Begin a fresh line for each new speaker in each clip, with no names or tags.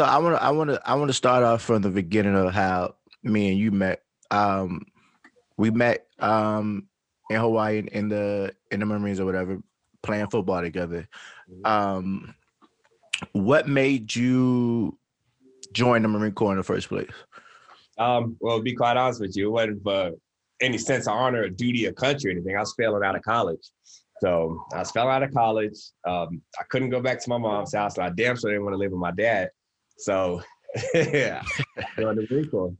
So I want to I want to I want to start off from the beginning of how me and you met. Um, we met um in Hawaii in the in the Marines or whatever, playing football together.
Mm-hmm.
Um, what made you join the Marine Corps in the first place?
Um, well, to be quite honest with you, it wasn't for any sense of honor or duty of country or anything. I was failing out of college. So I was failing out of college. Um, I couldn't go back to my mom's house. And I damn sure didn't want to live with my dad. So yeah, joined the Marine Corps.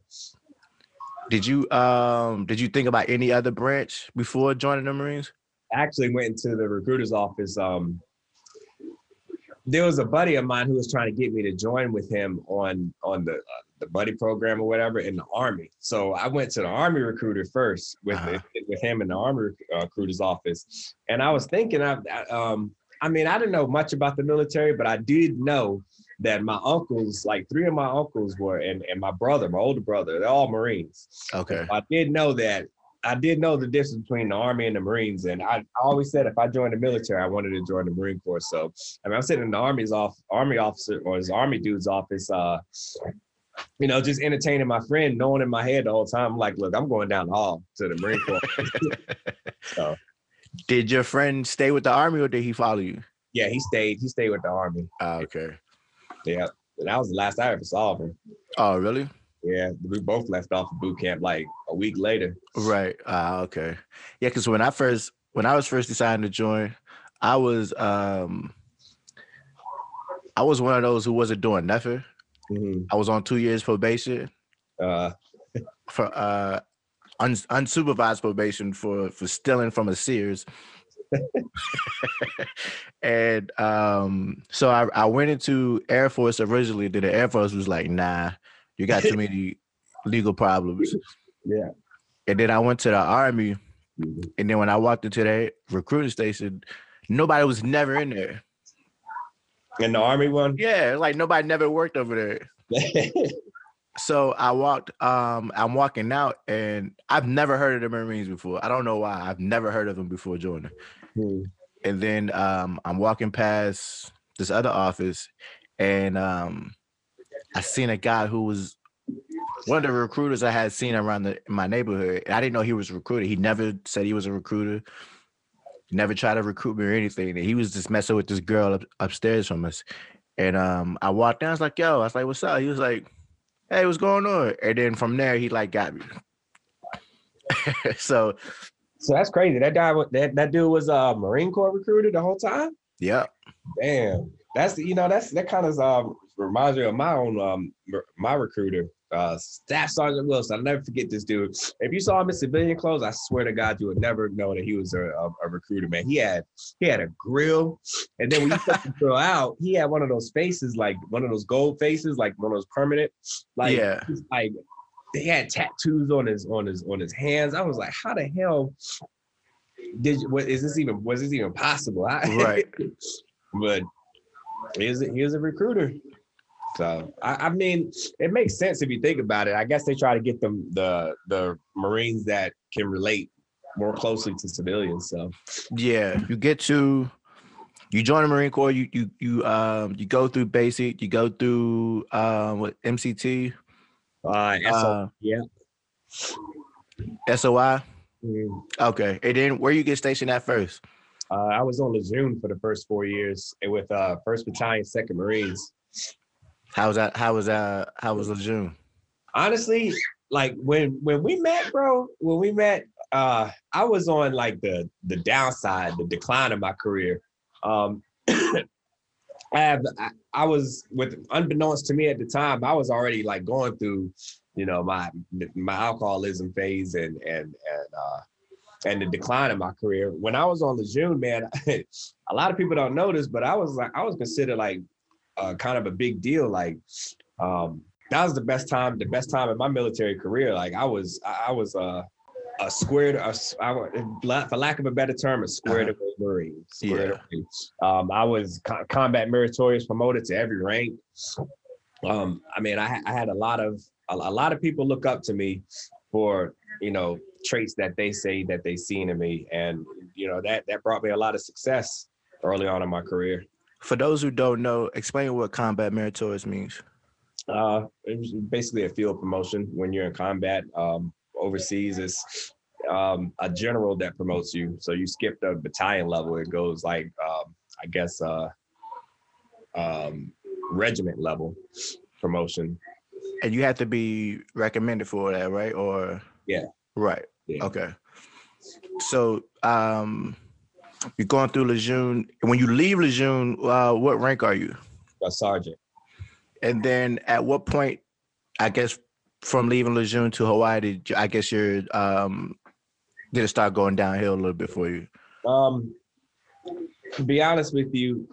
Did you um did you think about any other branch before joining the Marines?
I actually went into the recruiter's office. Um, there was a buddy of mine who was trying to get me to join with him on on the uh, the buddy program or whatever in the army. So I went to the army recruiter first with
Uh-huh.
with him in the army uh, recruiter's office, and I was thinking, I, I, um, I mean, I didn't know much about the military, but I did know that my uncles, like three of my uncles, were and and my brother, my older brother, they're all Marines.
Okay.
I did know that. I did know the difference between the Army and the Marines, and I, I always said if I joined the military, I wanted to join the Marine Corps. So, I mean, I'm sitting in the Army's off, Army officer or his Army dude's office, uh, you know, just entertaining my friend, knowing in my head the whole time, like, look, I'm going down the hall to the Marine Corps. so,
Did your friend stay with the army or did he follow you?
yeah, he stayed. He stayed with the Army.
Ah, okay.
Yeah, and that was the last I ever saw of him.
Oh, really?
Yeah, we both left off of boot camp like a week later.
Right. Ah, okay. Yeah, because when I first when I was first deciding to join, I was um I was one of those who wasn't doing nothing.
Mhm.
I was on two years probation
Uh,
for uh un, unsupervised probation for for stealing from a Sears. and um so I, I went into Air Force originally, then the Air Force was like, nah, you got too many legal problems.
yeah.
And then I went to the army,
Mhm.
and then when I walked into that recruiting station, nobody was never in there.
In the Army one.
Yeah, like nobody never worked over there. So I walked, um, I'm walking out, and I've never heard of the Marines before. I don't know why. I've never heard of them before joining.
Hmm.
And then um, I'm walking past this other office, and um, I seen a guy who was one of the recruiters I had seen around the, my neighborhood. I didn't know he was recruiter. He never said he was a recruiter. Never tried to recruit me or anything. And he was just messing with this girl up, upstairs from us. And um, I walked down. I was like, "Yo," I was like, "What's up?" He was like, "Hey, what's going on?" And then from there, he like got me. so,
So that's crazy. That guy, that that dude was a Marine Corps recruiter the whole time.
yeah,
Damn, that's you know that's that kind of um reminds me of my own um my recruiter, uh Staff Sergeant Wilson. I'll never forget this dude. If you saw him in civilian clothes, I swear to God, you would never know that he was a, a, a recruiter. Man, he had he had a grill, and then when you took the grill out, he had one of those faces like one of those gold faces, like one of those permanent, like
Yeah.
like he had tattoos on his on his on his hands. I was like, how the hell did you, what is this even was this even possible? I-
Right.
but he's a, he's a recruiter. So I, I mean, it makes sense if you think about it. I guess they try to get them the the Marines that can relate more closely to civilians. So
yeah. You get to, you join the Marine Corps. You you you um you go through basic. You go through um what MCT,
uh,
uh,
yeah.
SOI.
Mm.
Okay, and then where you get stationed at first?
Uh, I was on Lejeune for the first four years with uh, First Battalion, Second Marines.
How was that? How was that? How was Lejeune?
honestly, like when when we met, bro, when we met, uh, I was on like the the downside, the decline of my career. Um, have I, I was with unbeknownst to me at the time, I was already like going through, you know, my my alcoholism phase and and and uh and the decline of my career. When I was on the Lejeune, man, a lot of people don't this, but I was like I was considered like uh, kind of a big deal. Like um that was the best time, the best time in my military career. Like I was, I I was uh, a squared, a, I for lack of a better term, a squared
Uh-huh.
away Marine. Squared
Yeah.
away. Um, I was co- combat meritorious, promoted to every rank. Um, I mean, I, I had a lot of, a, a lot of people look up to me for, you know, traits that they say that they seen in me, and you know that that brought me a lot of success early on in my career.
For those who don't know, explain what combat meritorious means.
Uh, it was basically a field promotion when you're in combat. Um, overseas is um, a general that promotes you. So you skip the battalion level. It goes like um, I guess uh, um, regiment level promotion.
And you have to be recommended for that, right? Or
Yeah.
right.
Yeah.
Okay. So um, you're going through Lejeune. When you leave Lejeune, uh, what rank are you?
A sergeant.
And then at what point, I guess, from leaving Lejeune to Hawaii, did I guess you're um, did it start going downhill a little bit for you?
Um, to be honest with you,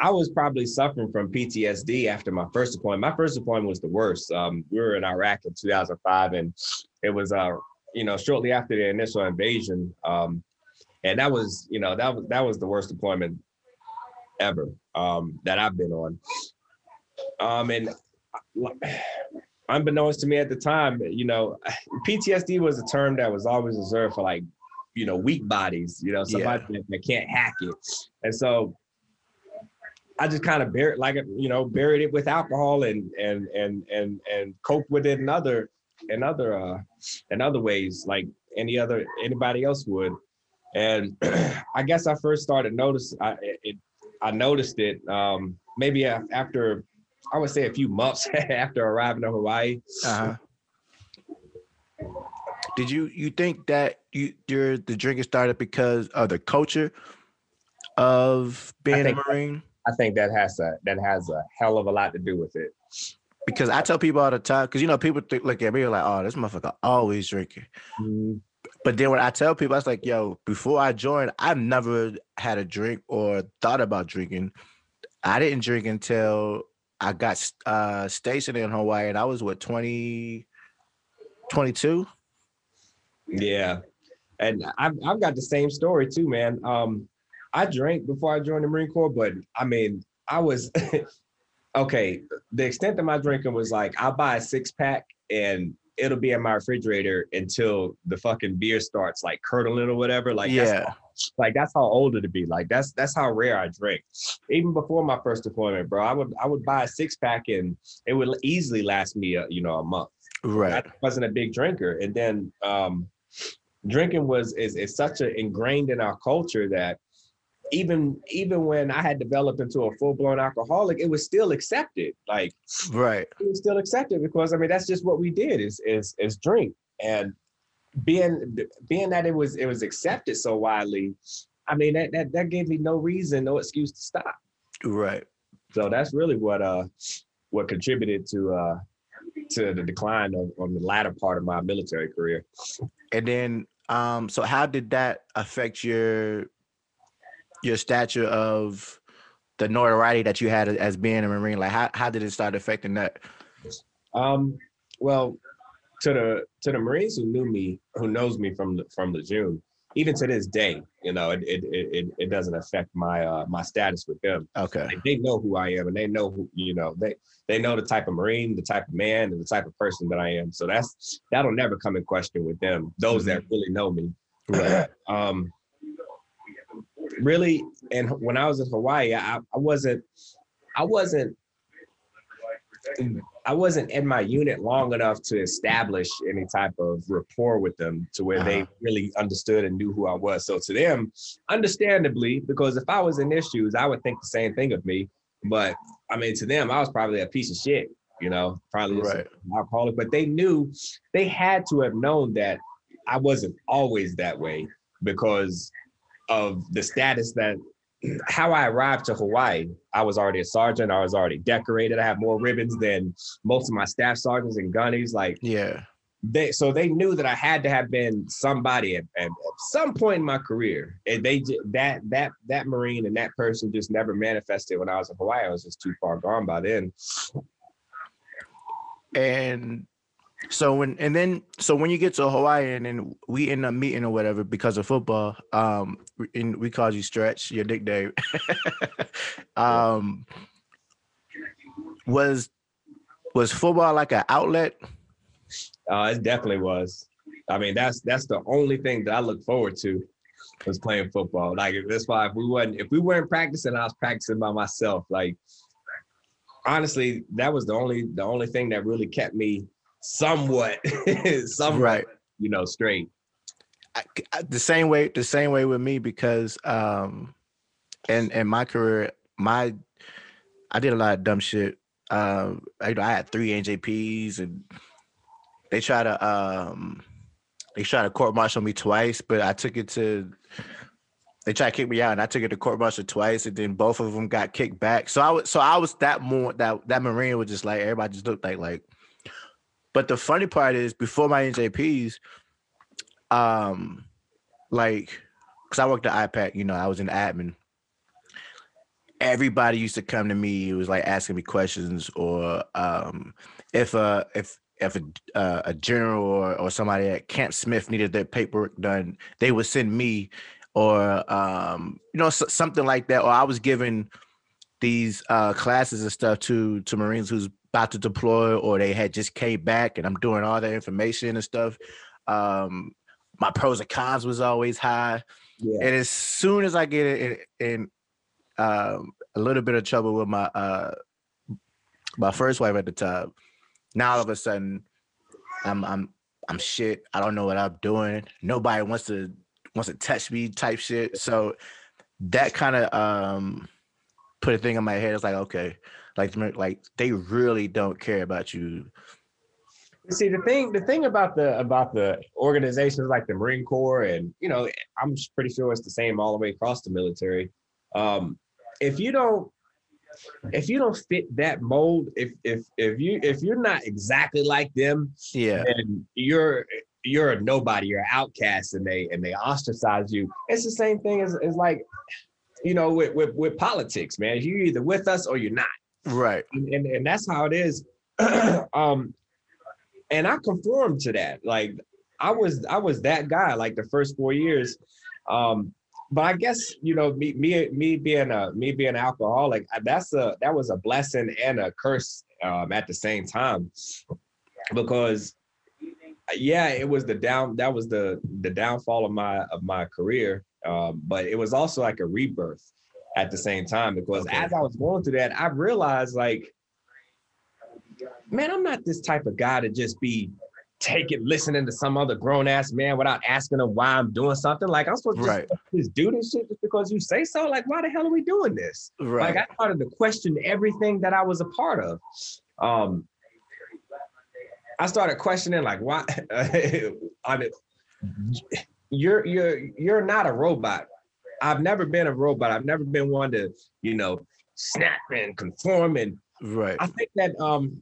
I was probably suffering from PTSD after my first deployment. My first deployment was the worst. Um, we were in Iraq in 2005, and it was uh, you know, shortly after the initial invasion. Um, and that was, you know, that was that was the worst deployment ever um, that I've been on. Um, and unbeknownst to me at the time, you know, PTSD was a term that was always reserved for like, you know, weak bodies, you know, somebody that, that can't hack it. And so I just kind of buried, like, you know, buried it with alcohol and and and and and cope with it in other in other uh in other ways, like any other anybody else would. And I guess I first started notice I it, I noticed it um maybe after I would say a few months after arriving to Hawaii.
Uh-huh. Did you you think that you your the drinking started because of the culture of being a Marine?
I think that has a that has a hell of a lot to do with it.
Because I tell people all the time, because you know, people think, look at me like, oh, this motherfucker always drinking. But then when I tell people, I was like, yo, before I joined, I never had a drink or thought about drinking. I didn't drink until I got uh, stationed in Hawaii, and I was what 20, 22?
Yeah, and I've I've got the same story too, man. Um, I drank before I joined the Marine Corps, but I mean, I was okay. The extent of my drinking was like I'll buy a six pack and it'll be in my refrigerator until the fucking beer starts like curdling or whatever. Like that's
yeah,
like that's how old it'd be. Like that's that's how rare I drink. Even before my first deployment, bro, I would I would buy a six pack and it would easily last me a you know a month.
right.
I wasn't a big drinker, and then um, drinking was is is such a ingrained in our culture that even even when I had developed into a full blown alcoholic, it was still accepted. Like
Right.
it was still accepted because I mean that's just what we did is is is drink and being being that it was it was accepted so widely. I mean that that that gave me no reason, no excuse to stop.
Right.
So that's really what uh what contributed to uh to the decline of on the latter part of my military career.
And then, um, so how did that affect your your stature of the notoriety that you had as being a Marine? Like, how how did it start affecting that?
Um, well, to the to the Marines who knew me, who knows me from the, from the June, even to this day, you know, it it it, it doesn't affect my uh my status with them.
Okay.
Like, they know who I am, and they know who you know they they know the type of Marine, the type of man, and the type of person that I am. So that's that'll never come in question with them. Those that really know me.
Right.
um, really, and when I was in Hawaii, I, I wasn't, I wasn't, I wasn't in my unit long enough to establish any type of rapport with them to where they
Uh-huh.
really understood and knew who I was. So to them, understandably, because if I was in their shoes, I would think the same thing of me. But I mean, to them, I was probably a piece of shit. You know, probably
Right.
alcoholic. But they knew, they had to have known that I wasn't always that way because of the status that how I arrived to Hawaii. I was already a sergeant. I was already decorated. I have more ribbons than most of my staff sergeants and gunnies. Like
Yeah.
they, so they knew that I had to have been somebody at, at, at some point in my career. And they that that that Marine and that person just never manifested when I was in Hawaii. I was just too far gone by then.
And so when and then so when you get to Hawaii and then we end up meeting or whatever because of football, um, and we called you Stretch, your nickname. um, was was football like an outlet?
Uh, it definitely was. I mean, that's that's the only thing that I look forward to was playing football. Like that's why if we wasn't if we weren't practicing, I was practicing by myself. Like honestly, that was the only the only thing that really kept me somewhat, somewhat,
Right.
you know, straight.
I, I- the same way the same way with me because um in in my career my I did a lot of dumb shit. Um I, I had three NJPs and they try to um they tried to court martial me twice, but I took it to they tried to kick me out and I took it to court martial twice and then both of them got kicked back. So I was so I was that more that that Marine was just like everybody just looked like like but the funny part is before my NJPs, um like because I worked at IPAC, you know, I was an admin. Everybody used to come to me. It was like asking me questions, or um, if a if if a uh, a general or, or somebody at Camp Smith needed their paperwork done, they would send me, or um, you know, something like that. Or I was giving these uh, classes and stuff to to Marines who's about to deploy, or they had just came back, and I'm doing all that information and stuff. Um, my pros and cons was always high.
Yeah.
And as soon as I get in, in um, a little bit of trouble with my uh, my first wife at the time, now all of a sudden I'm I'm I'm shit. I don't know what I'm doing. Nobody wants to wants to touch me type shit. So that kind of um put a thing in my head. It's like okay, like like they really don't care about you.
See the thing, the thing about the about the organizations like the Marine Corps, and you know, I'm pretty sure it's the same all the way across the military. Um, if you don't, if you don't fit that mold, if if if you if you're not exactly like them,
Yeah,
then you're you're a nobody, you're an outcast, and they and they ostracize you. It's the same thing as, as like, you know, with, with with politics, man. You're either with us or you're not
right.
and, and, and that's how it is. um, and I conformed to that. Like I was I was that guy like the first four years. Um, but I guess you know me me me being a me being an alcoholic, that's a that was a blessing and a curse um, at the same time because yeah, it was the down that was the the downfall of my of my career. Um, but it was also like a rebirth at the same time because
Okay.
as I was going through that, I realized like, man, I'm not this type of guy to just be taking listening to some other grown ass man without asking him why I'm doing something. Like I'm supposed to just,
Right.
just do this shit just because you say so. Like, why the hell are we doing this?
Right.
Like I started to question everything that I was a part of. Um, I started questioning like why I mean, you're you're you're not a robot. I've never been a robot. I've never been one to, you know, snap and conform. And
right.
I think that um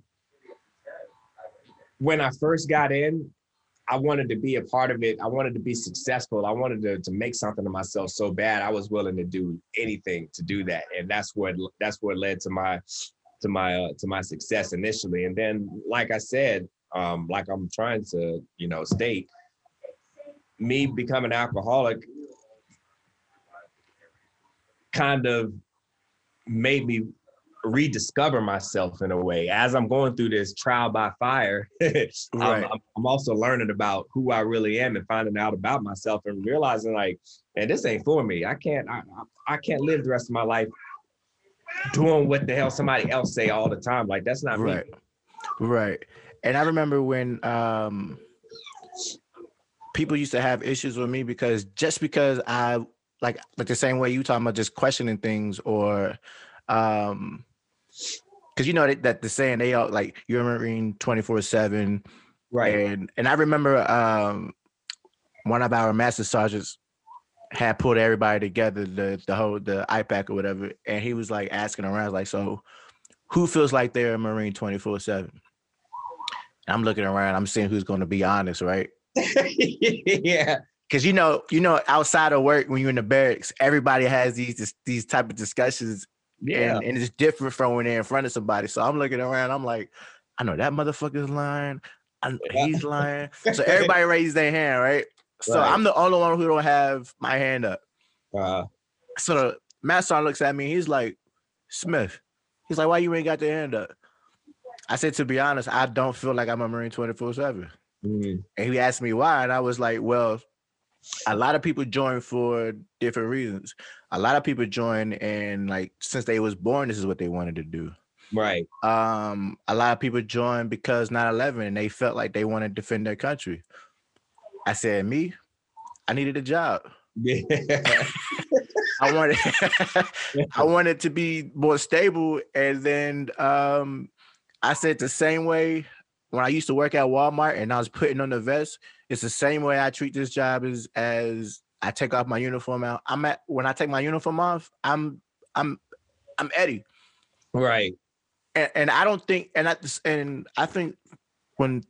when I first got in, I wanted to be a part of it. I wanted to be successful. I wanted to, to make something of myself so bad. I was willing to do anything to do that. And that's what that's what led to my to my uh, to my success initially. And then, like I said, um, like I'm trying to, you know, state, me becoming an alcoholic kind of made me rediscover myself in a way. As i'm going through this trial by fire I'm-
Right.
I'm, I'm also learning about who i really am and finding out about myself and realizing like and this ain't for me. I can't i, I I can't live the rest of my life doing what the hell somebody else say all the time. Like that's not
right.
Me
right. And i remember when um people used to have issues with me because just because i like like the same way you talking about just questioning things or um because you know that, that the saying they all like you're a marine 24 7
right.
and and i remember um one of our master sergeants had pulled everybody together the the whole the ipac or whatever and he was like asking around like so who feels like they're a marine 24 7 i'm looking around i'm seeing who's going to be honest right?
Yeah
because you know you know outside of work when you're in the barracks everybody has these these type of discussions
yeah.
and, and it's different from when they're in front of somebody. So i'm looking around i'm like i know that motherfucker's lying. I, he's lying. So everybody raised their hand right? So
Right.
i'm the only one who don't have my hand up.
Uh,
so the master looks at me he's like smith he's like why you ain't got your hand up? I said to be honest i don't feel like i'm a marine 24 7
mm,
and he asked me why, and I was like, well, a lot of people join for different reasons. A lot of people join and like since they was born, this is what they wanted to do.
Right.
Um, a lot of people joined because 9/11 and they felt like they wanted to defend their country. I said, me, I needed a job.
Yeah.
I wanted I wanted to be more stable. And then um I said the same way when I used to work at Walmart and I was putting on the vest, it's the same way I treat this job as as I take off my uniform out. I'm at when I take my uniform off, I'm I'm I'm Eddie.
right.
And, and I don't think and I and I think when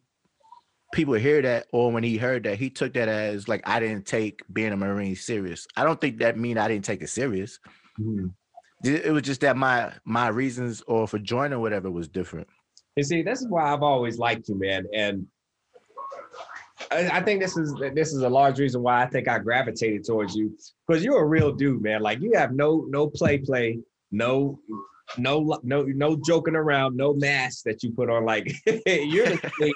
people hear that or when he heard that he took that as like I didn't take being a Marine serious. I don't think that mean I didn't take it serious.
Mhm.
It it was just that my my reasons or for joining whatever was different.
You see, this is why I've always liked you, man. And I, I think this is this is a large reason why I think I gravitated towards you because you're a real dude, man. Like you have no no play play, no no no no joking around, no mask that you put on. Like you're the,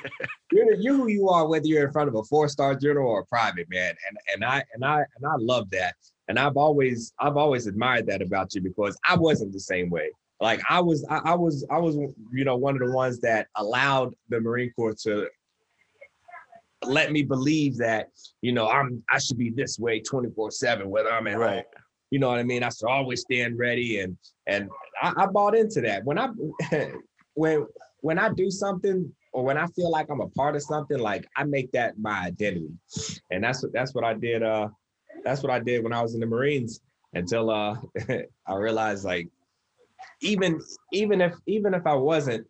you're the, you're who you are, whether you're in front of a four star general or a private man. And and I and I and I love that. And I've always I've always admired that about you because I wasn't the same way like I was, I, I was, I was, you know, one of the ones that allowed the Marine Corps to let me believe that, you know, I'm, I should be this way 24 seven, whether I'm at home. You know what I mean? I should always stand ready, and and I, I bought into that. When I, when when I do something or when I feel like I'm a part of something, like I make that my identity, and that's what that's what I did. Uh, that's what I did when I was in the Marines until uh, I realized like even even if even if I wasn't,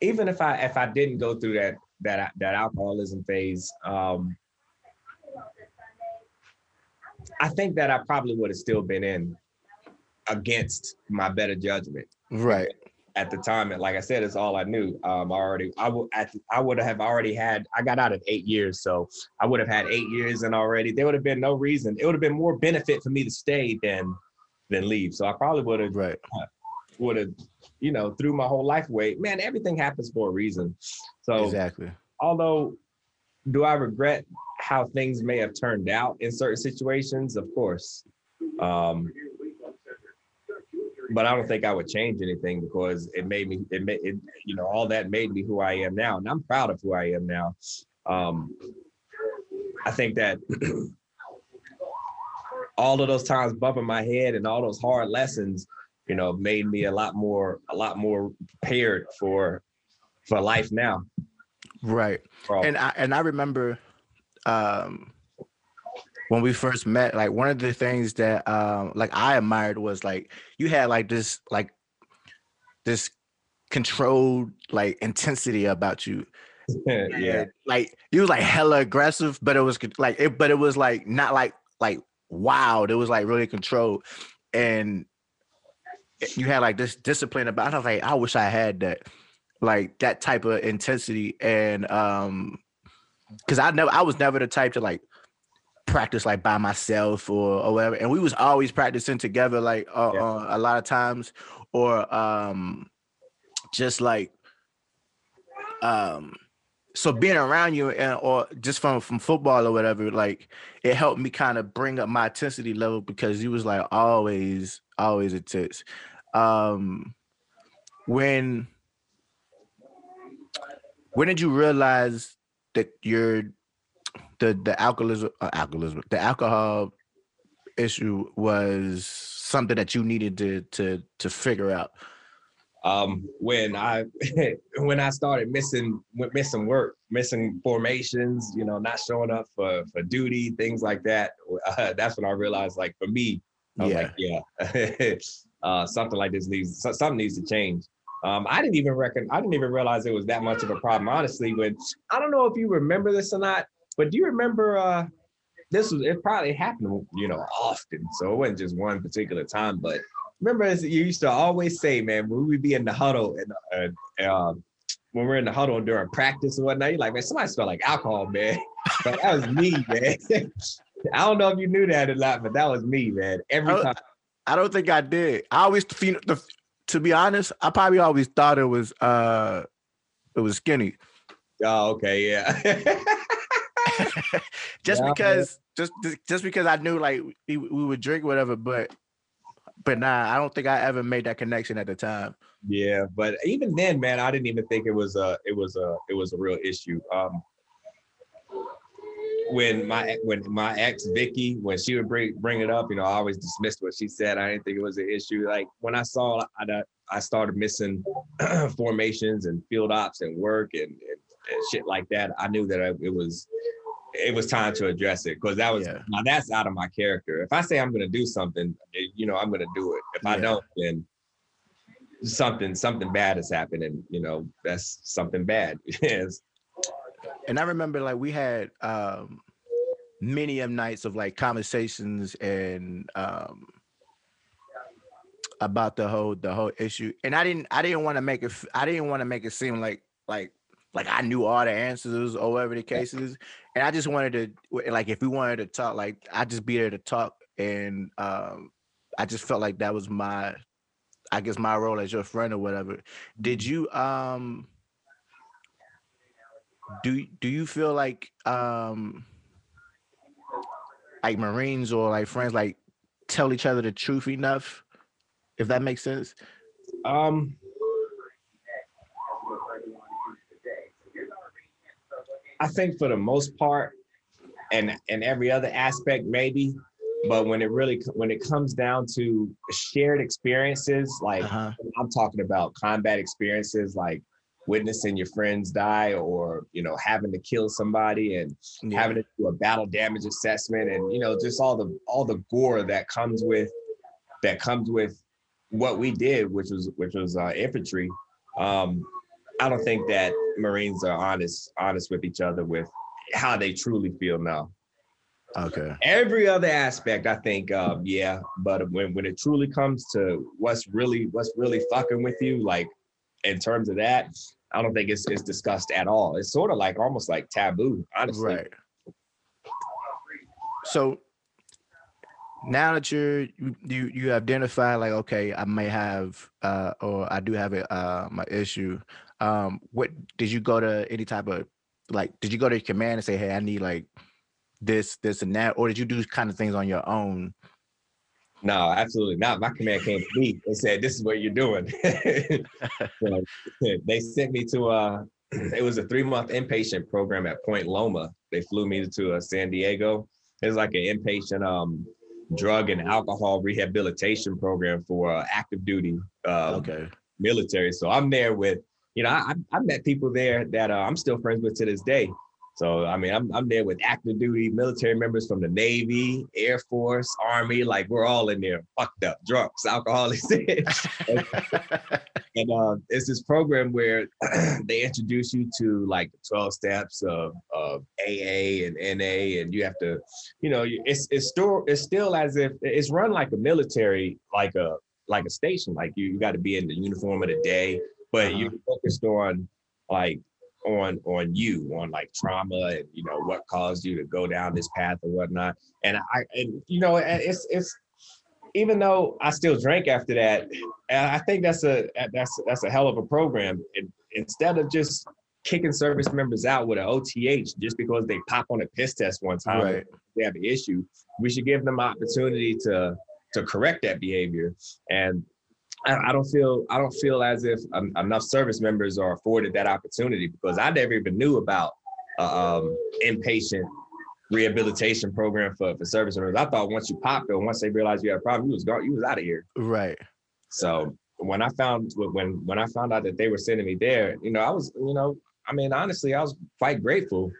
even if I if I didn't go through that that that alcoholism phase, um, I think that I probably would have still been in against my better judgment
Right.
at the time. And like I said, it's all I knew. Um, I already I would I would have already had. I got out at eight years, so I would have had eight years and already. There would have been no reason. It would have been more benefit for me to stay than than leave. So I probably would have
Right.
would have, you know, threw my whole life away. Man, everything happens for a reason. So
Exactly.
although do I regret how things may have turned out in certain situations? Of course. Um, but I don't think I would change anything because it made me, it made it, you know, all that made me who I am now. And I'm proud of who I am now. Um, I think that all of those times bumping my head and all those hard lessons, you know, made me a lot more, a lot more prepared for, for life now.
Right.
For-
And I and I remember um when we first met, like one of the things that um like I admired was like you had like this like this controlled like intensity about you.
yeah.
Like you was like hella aggressive, but it was like it but it was like not like like wild. It was like really controlled. And you had like this discipline about it. I was like, I wish I had that, like that type of intensity. And um because I never I was never the type to like practice like by myself or, or whatever. And we was always practicing together, like uh,
Yeah.
uh, a lot of times, or um just like um so being around you and or just from from football or whatever like it helped me kind of bring up my intensity level because you was like always always intense um when when did you realize that your the the alcoholism uh, alcoholism the alcohol issue was something that you needed to to to figure out
um, when I when I started missing missing work, missing formations, you know, not showing up for for duty, things like that. Uh, that's when I realized, like for me, I was
Yeah.
like, yeah, uh, something like this needs something needs to change. Um, I didn't even reckon I didn't even realize it was that much of a problem. Honestly, when I don't know if you remember this or not, but do you remember? Uh, this was it probably happened, you know, often. So it wasn't just one particular time, but remember as you used to always say, man, when we would be in the huddle and uh, um, when we're in the huddle during practice and whatnot, you're like, man, somebody smell like alcohol, man. But that was me, man. I don't know if you knew that or not, but that was me, man. Every
Oh,
time.
I don't think I did. I always feel the to be honest, I probably always thought it was uh it was skinny.
Oh, okay, yeah.
just
Yeah, man.
because just just because I knew like we, we would drink whatever, but but nah, I don't think I ever made that connection at the time.
Yeah, but even then, man, I didn't even think it was a it was a it was a real issue. Um, when my when my ex Vicky, when she would bring bring it up, you know, I always dismissed what she said. I didn't think it was an issue. Like when I saw I I started missing formations and field ops and work and, and, and shit like that, I knew that it was it was time to address it because that was yeah. now that's out of my character. If I say I'm gonna do something, you know, I'm gonna do it. If yeah. I don't, then something something bad is happening. you know, that's something bad. yes.
And I remember like we had um many of nights of like conversations and um about the whole the whole issue and i didn't i didn't want to make it i didn't want to make it seem like like like i knew all the answers or whatever the case is and i just wanted to like if we wanted to talk like I'd just be there to talk and um i just felt like that was my i guess my role as your friend or whatever. Did you um do do you feel like um like marines or like friends like tell each other the truth enough if that makes sense? Um
i think for the most part and and every other aspect maybe but when it really when it comes down to shared experiences like uh-huh. i'm talking about combat experiences like witnessing your friends die or you know having to kill somebody and yeah. having to do a battle damage assessment and you know just all the all the gore that comes with that comes with what we did which was which was uh, infantry um i don't think that marines are honest honest with each other with how they truly feel now
okay
every other aspect i think um yeah but when when it truly comes to what's really what's really fucking with you like in terms of that, I don't think it's it's discussed at all. It's sort of like almost like taboo, honestly.
Right. So now that you're you you identify like okay, I may have uh or I do have a uh my issue. Um what did you go to any type of like did you go to command and say, hey, I need like this, this and that, or did you do kind of things on your own
no, absolutely not. My command came to me and said, "This is what you're doing." so, they sent me to a. Uh, it was a three month inpatient program at Point Loma. They flew me to uh, San Diego. It was like an inpatient um, drug and alcohol rehabilitation program for uh, active duty um, okay. military. So I'm there with, you know, I, I met people there that uh, I'm still friends with to this day. So I mean, I'm I'm there with active duty military members from the Navy, Air Force, Army. Like we're all in there, fucked up, drunks, alcoholics. and, uh, it's this program where they introduce you to like the 12 steps of, of AA and NA, and you have to, you know, it's it's still it's still as if it's run like a military, like a like a station. Like you, you got to be in the uniform of the day, but uh-huh. you're focused on like on on you on like trauma and you know what caused you to go down this path or whatnot and i and you know it's it's even though i still drank after that and i think that's a that's that's a hell of a program it, instead of just kicking service members out with an oth just because they pop on a piss test one time right. they have an issue we should give them an opportunity to to correct that behavior and I, don't feel I don't feel as if um, enough service members are afforded that opportunity because I never even knew about uh, um, inpatient rehabilitation program for, for service members. I thought once you popped it, once they realized you had a problem, you was gone, you was out of here.
Right.
So when I found when when I found out that they were sending me there, you know, I was, you know, I mean, honestly, I was quite grateful,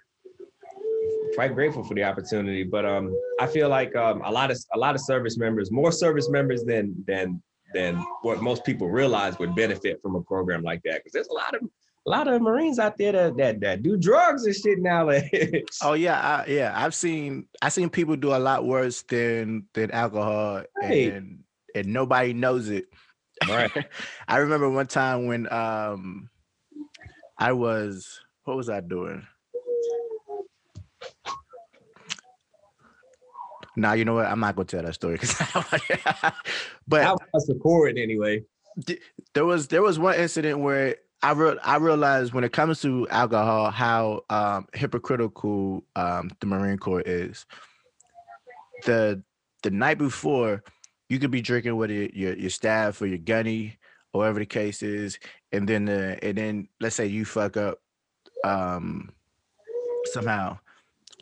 quite grateful for the opportunity. But um, I feel like um, a lot of a lot of service members, more service members than than than what most people realize would benefit from a program like that. Because there's a lot of a lot of Marines out there that that, that do drugs and shit now.
oh yeah, I, yeah. I've seen I've seen people do a lot worse than than alcohol, right. and and nobody knows it. Right. I remember one time when um I was what was I doing? Now you know what? I'm not gonna tell that story because,
but I was recording anyway.
There was there was one incident where I re- I realized when it comes to alcohol how um, hypocritical um, the Marine Corps is. The the night before, you could be drinking with your your, your staff or your gunny, or whatever the case is, and then uh, and then let's say you fuck up um somehow.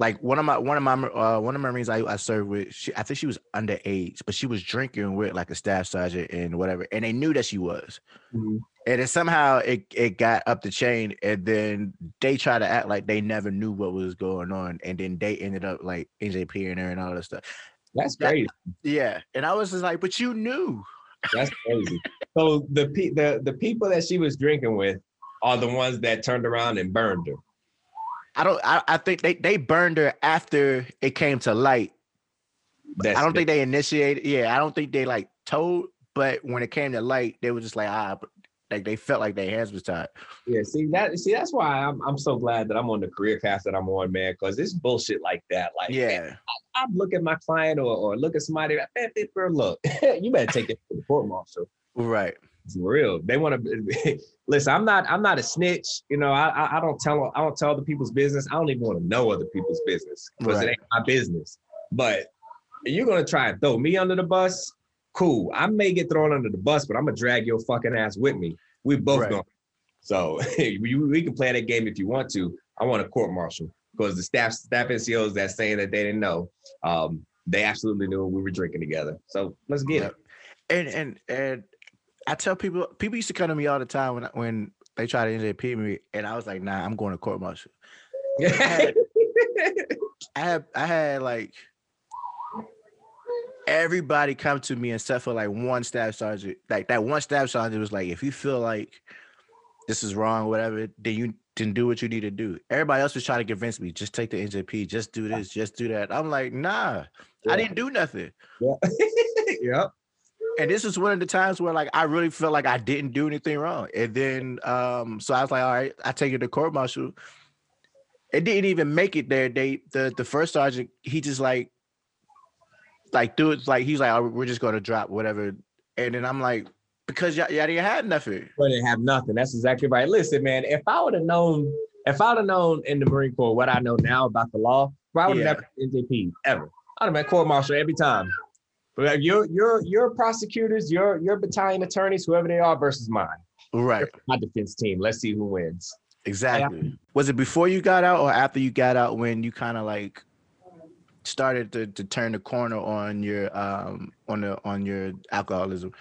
Like one of my one of my uh, one of my Marines I, I served with, she, I think she was underage, but she was drinking with like a staff sergeant and whatever, and they knew that she was.
Mm-hmm.
And then somehow it, it got up the chain, and then they try to act like they never knew what was going on, and then they ended up like NJP and her and all that stuff.
That's crazy.
Yeah, and I was just like, but you knew.
That's crazy. so the pe- the the people that she was drinking with are the ones that turned around and burned her.
I don't. I, I think they they burned her after it came to light.
That's
I don't think they initiated. Yeah, I don't think they like told. But when it came to light, they were just like ah, like they felt like their hands was tied.
Yeah, see that. See that's why I'm I'm so glad that I'm on the career path that I'm on, man. Because it's bullshit like that. Like
Yeah,
man, I, look at my client or or look at somebody. Man, girl, look, you better take it to the court martial.
right.
For real, they want to listen. I'm not. I'm not a snitch. You know, I, I I don't tell. I don't tell other people's business. I don't even want to know other people's business because
Right.
it ain't my business. But you're gonna try and throw me under the bus. Cool. I may get thrown under the bus, but I'm gonna drag your fucking ass with me. We both
Right.
going. So we, we can play that game if you want to. I want a court martial because the staff staff NCOs that saying that they didn't know, um, they absolutely knew we were drinking together. So let's get
it. And and and I tell people people used to come to me all the time when I- when they try to NJP me, and I was like, nah, I'm going to court martial.
it.
I had I had like everybody come to me except for like one staff sergeant. Like that one staff sergeant was like, if you feel like this is wrong, whatever, then you can do what you need to do. Everybody else was trying to convince me, just take the NJP, just do this, just do that. I'm like, nah,
Yeah.
I didn't do nothing.
Yeah. yep.
And this is one of the times where like I really felt like I didn't do anything wrong. And then um, so I was like, all right, I take it to court martial. It didn't even make it there. They the the first sergeant, he just like like do it like he's like, oh, we're just gonna drop whatever. And then I'm like, because y'all, y'all didn't have nothing.
But didn't have nothing. That's exactly right. Listen, man, if I would have known, if I would have known in the Marine Corps what I know now about the law, bro, I would have
Yeah.
never NJP ever. I'd have been court martial every time. But your your your prosecutors, your your battalion attorneys, whoever they are, versus mine.
Right.
My defense team. Let's see who wins.
Exactly. Was it before you got out or after you got out when you kind of like started to, to turn the corner on your um on the on your alcoholism?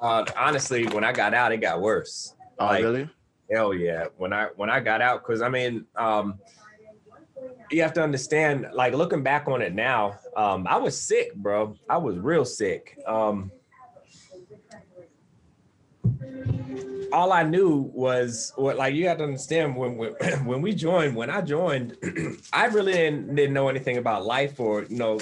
Uh, honestly, when I got out, it got worse.
Oh,
Like,
really?
Hell yeah. When I when I got out, because I mean, um, you have to understand, like looking back on it now, um, I was sick, bro. I was real sick. Um all I knew was what like you have to understand when when, when we joined, when I joined, I really didn't, didn't know anything about life or you know.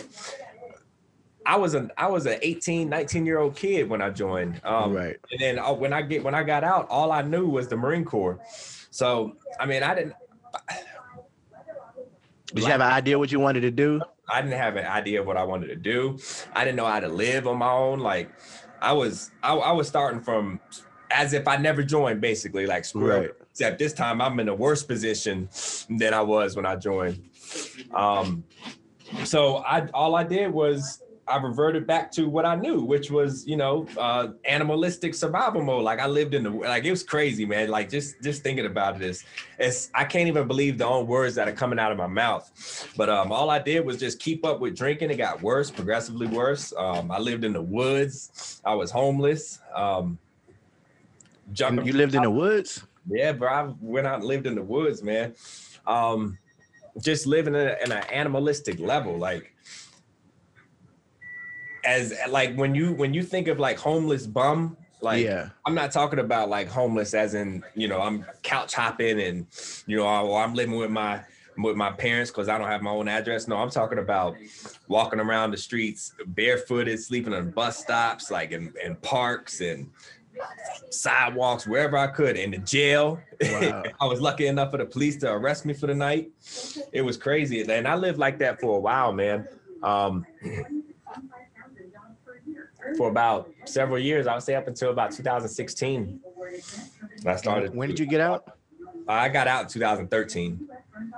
I was an I was an 18, 19 year old kid when I joined. Um,
right.
and then uh, when I get when I got out, all I knew was the Marine Corps. So I mean, I didn't
Did you have an idea what you wanted to do?
I didn't have an idea of what I wanted to do. I didn't know how to live on my own. Like I was I, I was starting from as if I never joined, basically like screw.
Right.
Except this time I'm in a worse position than I was when I joined. Um, so I all I did was I reverted back to what I knew, which was, you know, uh, animalistic survival mode. Like I lived in the, like it was crazy, man. Like just, just thinking about this, it's, I can't even believe the own words that are coming out of my mouth. But um, all I did was just keep up with drinking. It got worse, progressively worse. Um, I lived in the woods. I was homeless. Um, jumping.
You lived in the woods?
Yeah, bro. I went out and lived in the woods, man. Um, just living in, a, in an animalistic level, like as like when you when you think of like homeless bum, like
yeah.
I'm not talking about like homeless as in you know I'm couch hopping and you know or I'm living with my with my parents because I don't have my own address. No, I'm talking about walking around the streets barefooted, sleeping on bus stops, like in, in parks and sidewalks, wherever I could, in the jail.
Wow.
I was lucky enough for the police to arrest me for the night. It was crazy. And I lived like that for a while, man. Um, for about several years, I would say up until about 2016. I started.
When did you get out?
I got out in 2013.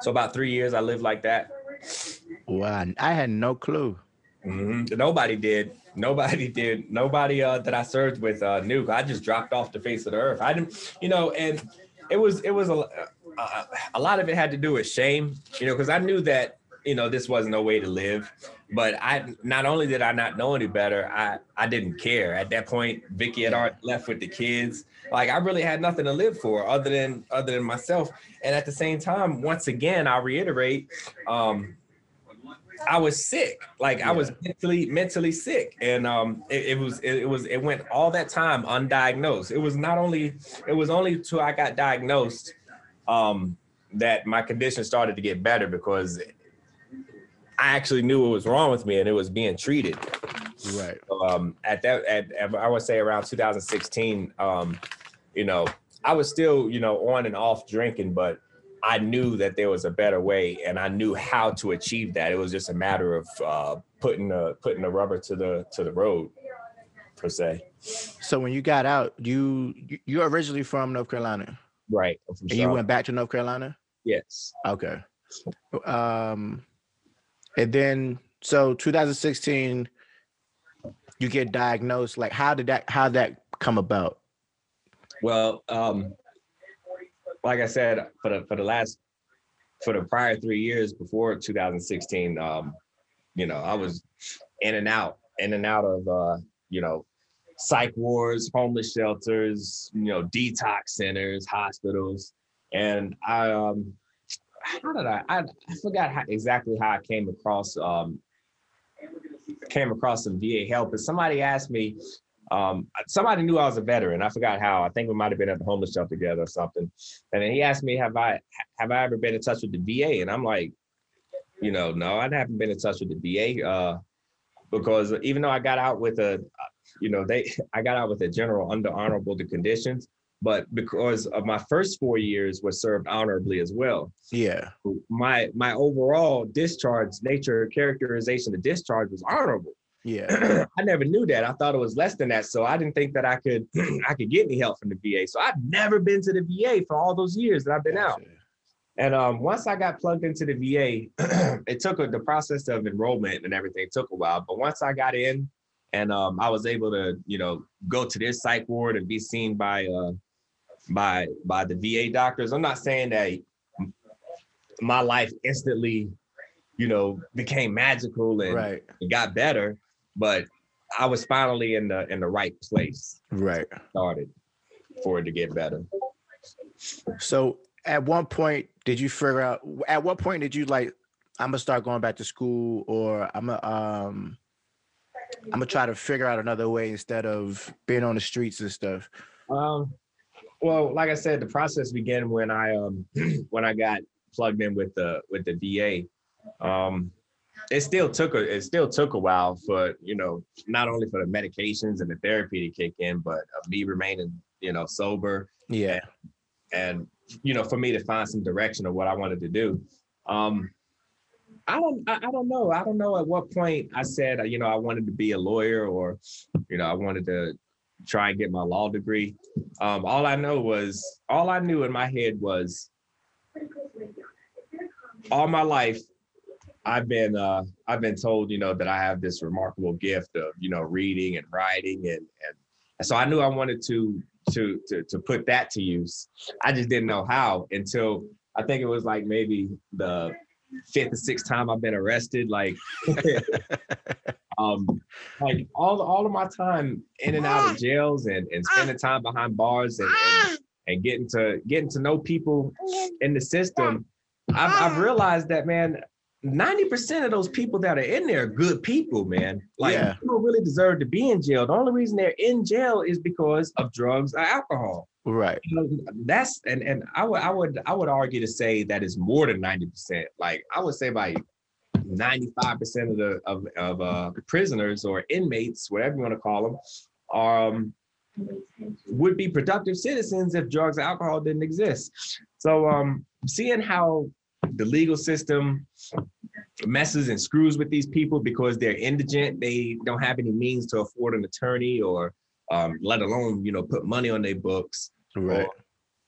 So about three years I lived like that.
Wow, I had no clue.
Mhm. Nobody did. Nobody did. Nobody uh, that I served with uh, knew. I just dropped off the face of the earth. I didn't, you know, and it was it was a uh, a lot of it had to do with shame, you know, because I knew that you know this wasn't no way to live. But I not only did I not know any better, I I didn't care at that point. Vicky had already left with the kids. Like I really had nothing to live for other than other than myself. And at the same time, once again, I reiterate, um, I was sick. Like I was mentally mentally sick, and um, it, it was it, it was it went all that time undiagnosed. It was not only it was only till I got diagnosed um, that my condition started to get better because I actually knew what was wrong with me and it was being treated.
Right.
Um, at that, at, at I would say around 2016, um, you know, I was still, you know, on and off drinking, but I knew that there was a better way, and I knew how to achieve that. It was just a matter of uh, putting the putting the rubber to the to the road, per se.
So when you got out, you you- you're originally from North Carolina,
Right.
And you went back to North Carolina.
Yes.
Okay. Um, and then so 2016, you get diagnosed. Like, how did that how did that come about?
Well, um, like I said, for the for the last for the prior three years before 2016, um, you know, I was in and out, in and out of uh, you know, psych wards, homeless shelters, you know, detox centers, hospitals, and I um, how did I? I, I forgot how, exactly how I came across um, came across some VA help, but somebody asked me um, somebody knew I was a veteran. I forgot how. I think we might have been at the homeless shelter together or something. And then he asked me, "Have I have I ever been in touch with the VA?" And I'm like, you know, no, I haven't been in touch with the VA uh, because even though I got out with a, you know, they I got out with a general under honorable conditions, but because of my first four years was served honorably as well.
Yeah.
My my overall discharge nature characterization of discharge was honorable.
Yeah.
I never knew that. I thought it was less than that. So I didn't think that I could I could get any help from the VA. So I've never been to the VA for all those years that I've been out. And um, once I got plugged into the VA, it took a, the process of enrollment and everything took a while. But once I got in, and um, I was able to, you know, go to this psych ward and be seen by uh, by by the VA doctors. I'm not saying that my life instantly, you know, became magical and
Right.
it got better, but I was finally in the in the right place
Right.
started for it to get better.
So at one point, did you figure out? At what point did you like? I'm gonna start going back to school, or I'm gonna um, I'm gonna try to figure out another way instead of being on the streets and stuff.
Um, well, like I said, the process began when I um when I got plugged in with the with the VA. Um, it still took a it still took a while for you know not only for the medications and the therapy to kick in, but of me remaining you know sober
Yeah.
and you know for me to find some direction of what I wanted to do. Um, I don't I, I don't know I don't know at what point I said uh, you know I wanted to be a lawyer or you know I wanted to try and get my law degree. Um, all I know was all I knew in my head was all my life I've been uh, I've been told you know that I have this remarkable gift of you know reading and writing and and so I knew I wanted to to to to put that to use. I just didn't know how until I think it was like maybe the fifth or sixth time I've been arrested. Like um like all all of my time in and out of ah. jails and, and ah. spending time behind bars and, and, ah. and getting to getting to know people in the system, I've, I've realized that man, 90% of those people that are in there are good people, man. Like
Yeah.
you really deserve to be in jail. The only reason they're in jail is because of drugs or alcohol.
Right.
You know, that's and and I would I would I would argue to say that is more than 90%. Like I would say by 95% of the of, of uh prisoners or inmates, whatever you want to call them, um would be productive citizens if drugs and alcohol didn't exist. So um seeing how the legal system messes and screws with these people because they're indigent, they don't have any means to afford an attorney or um, let alone you know put money on their books
Right.
or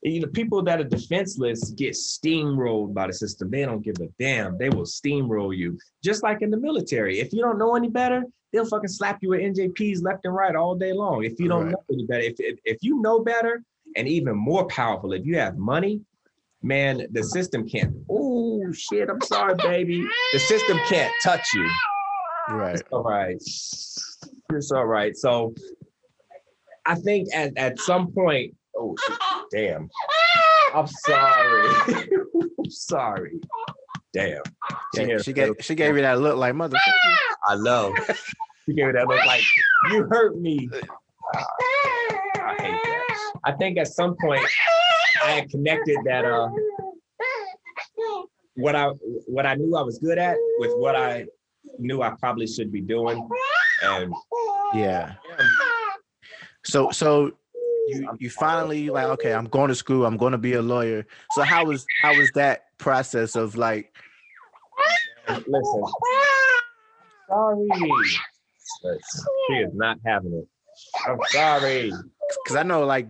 you know, people that are defenseless get steamrolled by the system. They don't give a damn. They will steamroll you. Just like in the military. If you don't know any better, they'll fucking slap you with NJPs left and right all day long. If you don't
Right.
know any better, if, if if you know better, and even more powerful, if you have money, man, the system can't. Oh shit! I'm sorry, baby. The system can't touch you.
Right.
It's all right. It's all right. So I think at, at some point, oh shit, damn. I'm sorry. I'm sorry. Damn.
She, she gave she gave you that look like mother.
I know. She gave me that look like you hurt me. Ah, I hate that. I think at some point I had connected that uh what I what I knew I was good at with what I knew I probably should be doing. And
Yeah. So so you you finally like okay, I'm going to school. I'm going to be a lawyer. So how was how was that process of like
listen. Sorry. But she is not having it. I'm sorry.
because I know like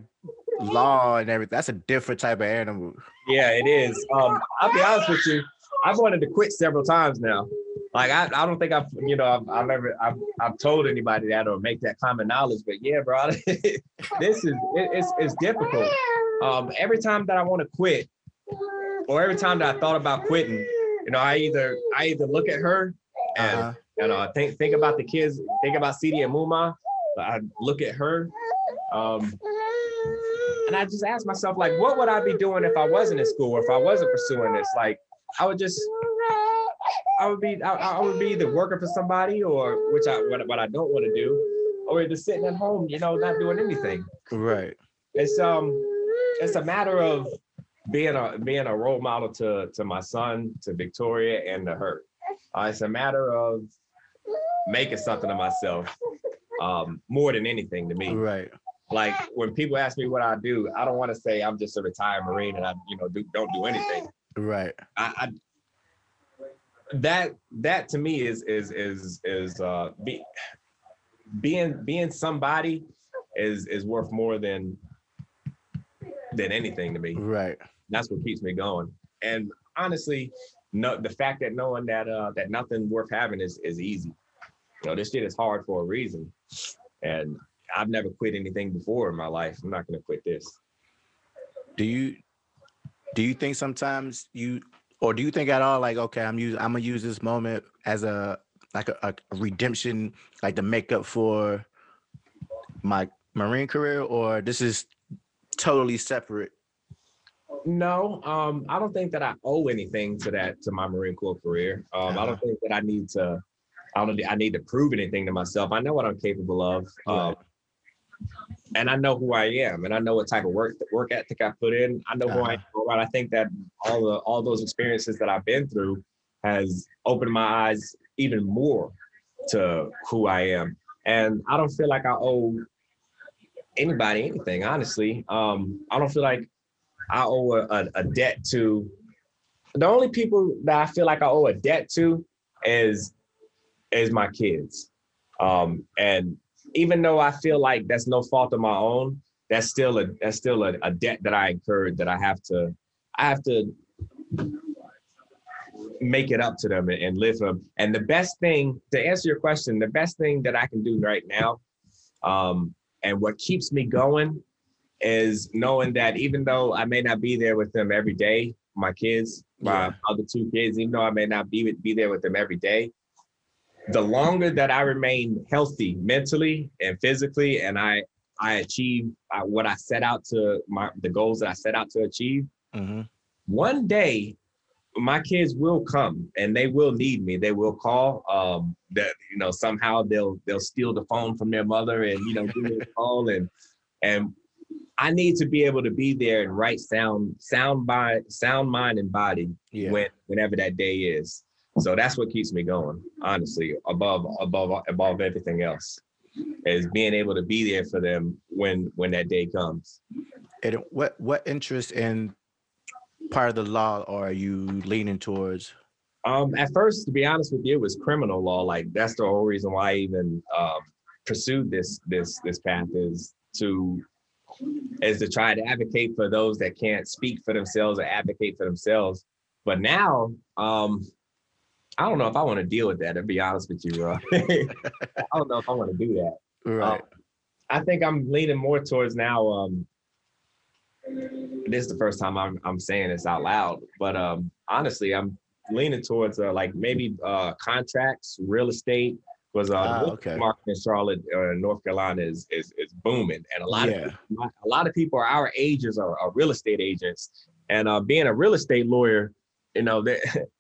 law and everything. That's a different type of animal.
Yeah, it is. Um, I'll be honest with you. I've wanted to quit several times now. Like I, I don't think I've, you know, I've, I've ever, I've, I've told anybody that or make that common knowledge. But yeah, bro, this is, it, it's, it's difficult. Um, every time that I want to quit, or every time that I thought about quitting, you know, I either, I either look at her and
Uh-huh.
you know, think think about the kids, think about CD and Muma. I look at her, um, and I just ask myself, like, what would I be doing if I wasn't in school or if I wasn't pursuing this? Like, I would just, I would be, I, I would be either working for somebody or which I what, what I don't want to do, or just sitting at home, you know, not doing anything.
Right.
It's um, it's a matter of being a being a role model to to my son, to Victoria, and to her. Uh, it's a matter of making something of myself um, more than anything to me.
Right.
Like when people ask me what I do, I don't want to say I'm just a retired Marine and I, you know, do, don't do anything.
Right.
I, I that that to me is is is is uh be, being being somebody is is worth more than than anything to me
Right.
that's what keeps me going. And honestly, no, the fact that knowing that uh that nothing worth having is is easy. You know, this shit is hard for a reason, and I've never quit anything before in my life. I'm not gonna quit this.
Do you do you think sometimes you or do you think at all like okay, I'm use I'm gonna use this moment as a like a, a redemption, like to make up for my marine career, or this is totally separate?
No, um, I don't think that I owe anything to that to my Marine Corps career. Um, I don't think that I need to. I don't. I need to prove anything to myself. I know what I'm capable of, um. And I know who I am, and I know what type of work work ethic I put in. I know who I am. Right. I think that all the all those experiences that I've been through has opened my eyes even more to who I am, and I don't feel like I owe anybody anything. Honestly, um, I don't feel like I owe a, a, a debt to. The only people that I feel like I owe a debt to is is my kids. Um, and even though I feel like that's no fault of my own, that's still a that's still a, a debt that I incurred that I have to I have to make it up to them and, and live them. And the best thing to answer your question, the best thing that I can do right now, um, and what keeps me going is knowing that even though I may not be there with them every day, my kids, my
Yeah.
other two kids, even though I may not be be there with them every day, the longer that I remain healthy mentally and physically, and I I achieve uh, what I set out to my the goals that I set out to achieve,
hmm
one day my kids will come and they will need me. They will call um that you know somehow they'll they'll steal the phone from their mother and you know give me a call and and i need to be able to be there and right sound sound by sound mind and body
Yeah.
when whenever that day is so that's what keeps me going honestly above above above everything else is being able to be there for them when when that day comes
And what what interest in part of the law are you leaning towards?
Um, at first, to be honest with you, it was criminal law. Like that's the whole reason why I even um, pursued this this this path is to is to try to advocate for those that can't speak for themselves or advocate for themselves. But now, um, I don't know if I want to deal with that. To be honest with you, bro, I don't know if I want to do that.
Right.
Um, I think I'm leaning more towards now. Um, this is the first time I'm I'm saying this out loud, but um, honestly, I'm leaning towards uh, like maybe uh, contracts, real estate. Was uh,
Ah,
the
okay.
market in Charlotte, uh, North Carolina is, is is booming, and a lot
Yeah.
of people, a lot of people our ages are, are real estate agents, and uh, being a real estate lawyer, you know that.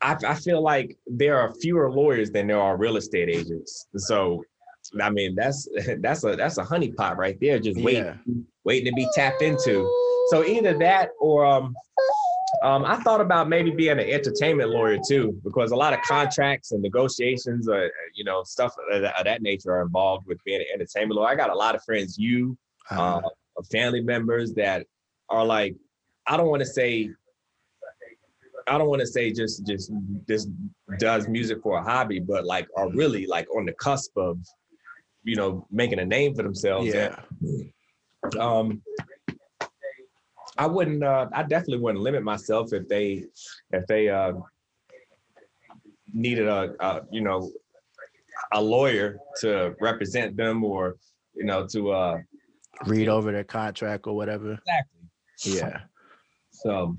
I, I feel like there are fewer lawyers than there are real estate agents. So, I mean, that's that's a that's a honeypot right there, just waiting
Yeah.
waiting to be tapped into. So either that or um, um, I thought about maybe being an entertainment lawyer too, because a lot of contracts and negotiations, uh, you know, stuff of that, nature are involved with being an entertainment lawyer. I got a lot of friends, you,
uh,
family members that are like, I don't want to say, I don't want to say just just just does music for a hobby, but like are really like on the cusp of, you know, making a name for themselves. And
yeah.
um i wouldn't uh i definitely wouldn't limit myself if they if they uh needed a, a you know a lawyer to represent them or you know to uh
Read over their contract or whatever.
exactly
Yeah.
so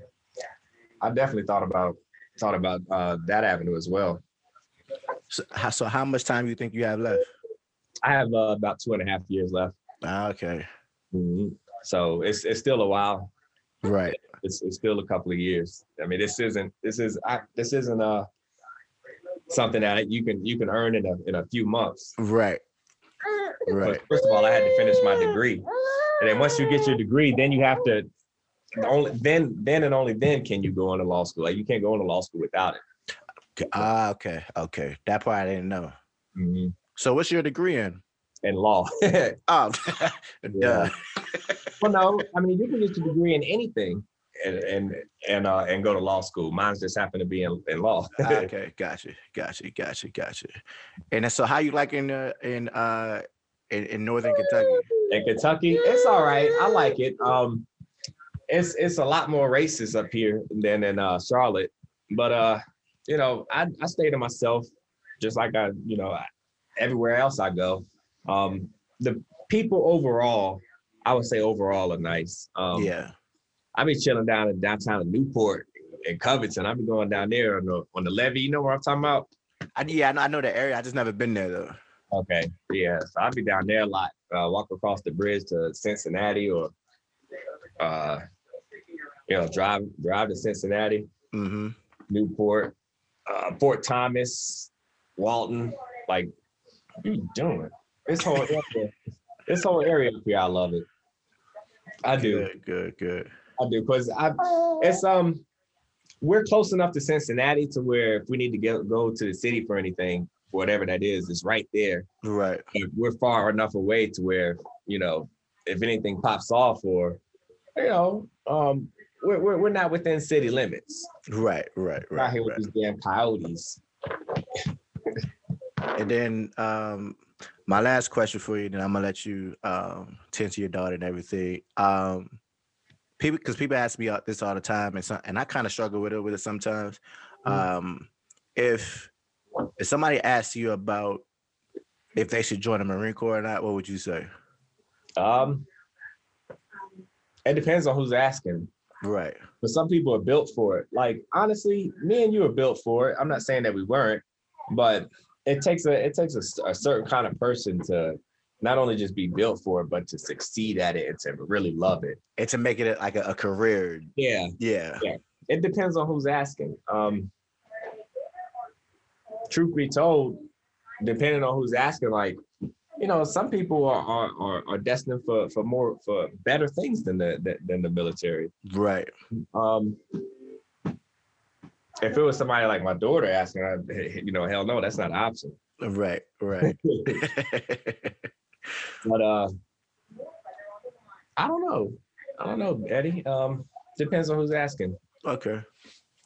i definitely thought about thought about uh that avenue as well
So how, so how much time do you think you have left?
i have uh, about two and a half years left
Ah, Okay.
Mhm. so it's it's still a while
Right.
it's, it's still a couple of years. I mean, this isn't this is I, this isn't uh something that you can you can earn in a in a few months.
Right. Right.
But first of all, I had to finish my degree, and then once you get your degree, then you have to only then then and only then can you go into law school. Like you can't go into law school without it.
Okay. Ah, okay. Okay. That part I didn't know.
Mhm.
So what's your degree in?
In law.
Oh, duh.
well, no, I mean you can get your degree in anything. And and and uh, and go to law school. Mine just happened to be in, in law.
Ah, okay, gotcha, gotcha, gotcha, gotcha. And so, how you like in uh, in uh in, in Northern Kentucky?
in Kentucky. It's all right. I like it. Um, it's it's a lot more racist up here than in uh, Charlotte, but uh, you know, I I stay to myself, just like I you know everywhere else I go. Um, the people overall, I would say overall are nice. Um,
yeah,
I be chilling down in downtown in Newport and Covington. I be going down there on the on the levee. You know where I'm talking about?
I, yeah, I know, I know the area. I just never been there though.
Okay. Yeah. So I'd be down there a lot. Uh, walk across the bridge to Cincinnati or uh you know, drive drive to Cincinnati,
Mm-hmm.
Newport, uh, Fort Thomas, Walton. Like, what are you doing? This whole area, this whole area up here, I love it. I do.
Good, good, good.
I do because I it's um we're close enough to Cincinnati to where if we need to get go to the city for anything, whatever that is, it's right there.
Right.
but we're far enough away to where you know if anything pops off or you know um we're, we're, we're not within city limits
Right, right,
we're out
right,
here
right.
with these damn coyotes
And then um my last question for you, then I'm gonna let you um tend to your daughter and everything. Um people because people ask me out this all the time and some, and I kind of struggle with it with it sometimes.
Mm.
Um if if somebody asks you about if they should join the Marine Corps or not, what would you say?
um it depends on who's asking
Right.
but some people are built for it like honestly me and you are built for it i'm not saying that we weren't but it takes a it takes a certain kind of person to not only just be built for it but to succeed at it and to really love it
And to make it like a, a career.
yeah
Yeah.
it depends on who's asking. Um, truth be told, depending on who's asking, like you know, some people are are, are, are destined for for more for better things than the than- the military.
Right.
Um, if it was somebody like my daughter asking, I, you know, hell no, that's not an option.
Right. Right.
but uh, I don't know. I don't know, Eddie. Um, depends on who's asking.
okay.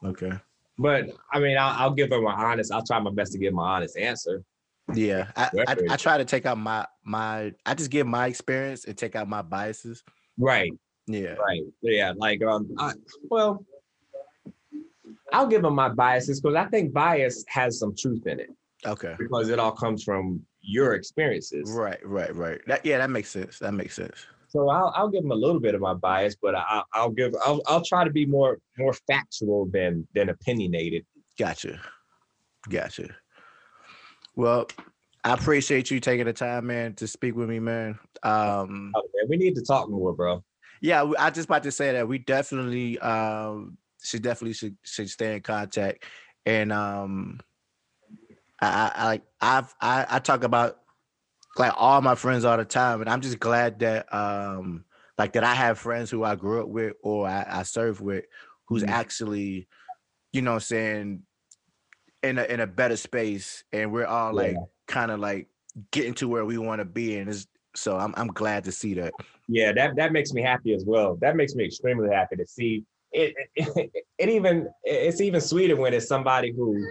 Okay.
But I mean, I'll, I'll give her my honest. I'll try my best to give my honest answer.
Yeah, I, I, I try to take out my my. I just give my experience and take out my biases.
Right.
Yeah,
Right. Yeah. Like, um, I, well, I'll give them my biases because I think bias has some truth in it
okay,
because it all comes from your experiences.
right, right, right. That yeah, that makes sense. That makes sense.
So I'll, I'll give them a little bit of my bias, but I'll I'll give I'll, I'll try to be more more factual than than opinionated.
Gotcha, gotcha. Well, I appreciate you taking the time, man, to speak with me, man. Um,
Oh, man, we need to talk more, bro.
yeah, I just about to say that we definitely um should definitely should should stay in contact, and um, I I I've I, I talk about like all my friends all the time, and I'm just glad that um like that I have friends who I grew up with or I, I serve with who's
Mhm.
actually, you know, what I'm saying in a in a better space, and we're all like
Yeah.
kind of like getting to where we want to be, and it's, so I'm I'm glad to see that.
Yeah, that that makes me happy as well. That makes me extremely happy to see it. It, it even it's even sweeter when it's somebody who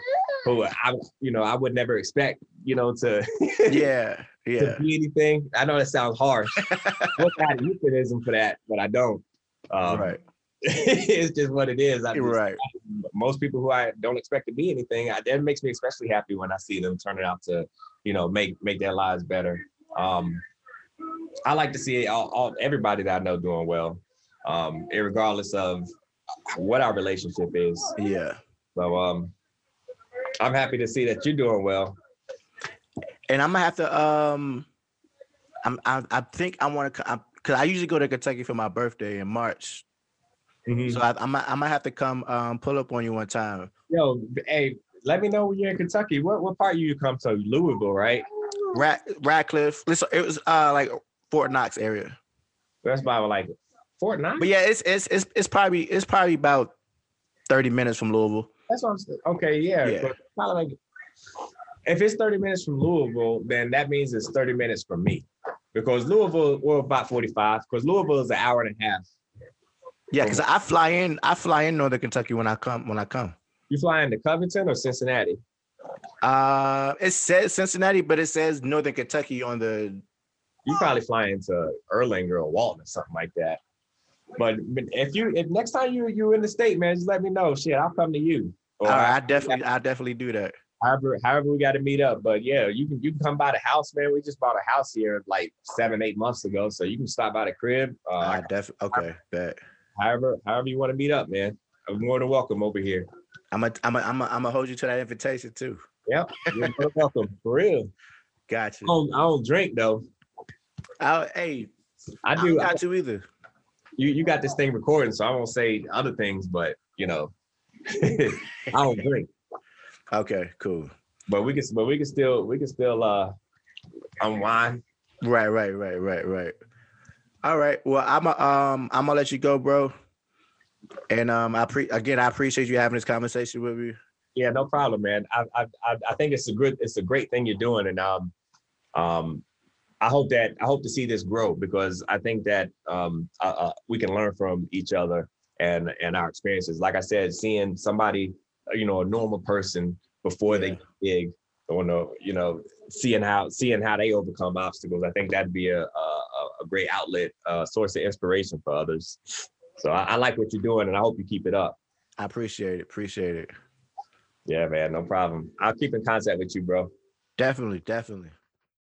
who I you know I would never expect you know to
Yeah, yeah.
to be anything. I know that sounds harsh. Look at euphemism for that, but I don't. Um,
right,
it's just what it is. I just,
right.
most people who I don't expect to be anything, I, that makes me especially happy when I see them turning out to, you know, make make their lives better. Um, I like to see all, all everybody that I know doing well, um, regardless of what our relationship is.
Yeah.
So um, I'm happy to see that you're doing well.
And I'm gonna have to um I'm I, I think I want to because I usually go to Kentucky for my birthday in March,
Mhm.
so I, I might I might have to come um pull up on you one time.
Yo, hey, let me know when you're in Kentucky. What what part you come to? Louisville, right?
Rad, Radcliff. Listen, it was uh like Fort Knox area,
That's about like Fort Knox.
but yeah, it's it's it's it's probably it's probably about thirty minutes from Louisville.
That's what I'm saying. Okay, yeah.
Yeah.
but Probably like if it's 30 minutes from Louisville, then that means it's 30 minutes from me. Because Louisville, we're about 45, because Louisville is an hour and a half.
Yeah, because I fly in I fly in Northern Kentucky when I come when I come.
You fly into Covington or Cincinnati?
Uh, it says Cincinnati, but it says Northern Kentucky on the.
You probably fly into Erlanger or Walton or something like that. But if you if next time you you in the state, man, just let me know. Shit, I'll come to you. Or
All right, I definitely I definitely do that.
however however we got to meet up. But yeah, you can you can come by the house, man. We just bought a house here like seven eight months ago, so you can stop by the crib. Uh,
I definitely okay. Bet.
However however you want to meet up, man. I'm more than welcome over here.
I'm a, I'm a, I'm a, I'm gonna hold you to that invitation too.
Yep, you're more than welcome for real.
Gotcha.
I don't, I don't drink though.
I, hey,
I
I
do.
don't got you either.
you you got this thing recording, so I won't say other things, but you know, I don't drink.
Okay, cool.
But we can but we can still we can still uh unwind.
Right, right, right, right, right. All right. Well, I'm a, um I'm gonna let you go, bro. And um I pre again I appreciate you having this conversation with me.
Yeah, no problem, man. I I I, I think it's a good it's a great thing you're doing, and um um I hope that I hope to see this grow because I think that um uh, uh, we can learn from each other and and our experiences. Like I said, seeing somebody you know a normal person before they get big, or no, you know seeing how seeing how they overcome obstacles. I think that'd be a a, a- a great outlet, uh, source of inspiration for others. So I, I like what you're doing, and I hope you keep it up.
I appreciate it. Appreciate it.
Yeah, man, no problem. I'll keep in contact with you, bro.
Definitely, definitely.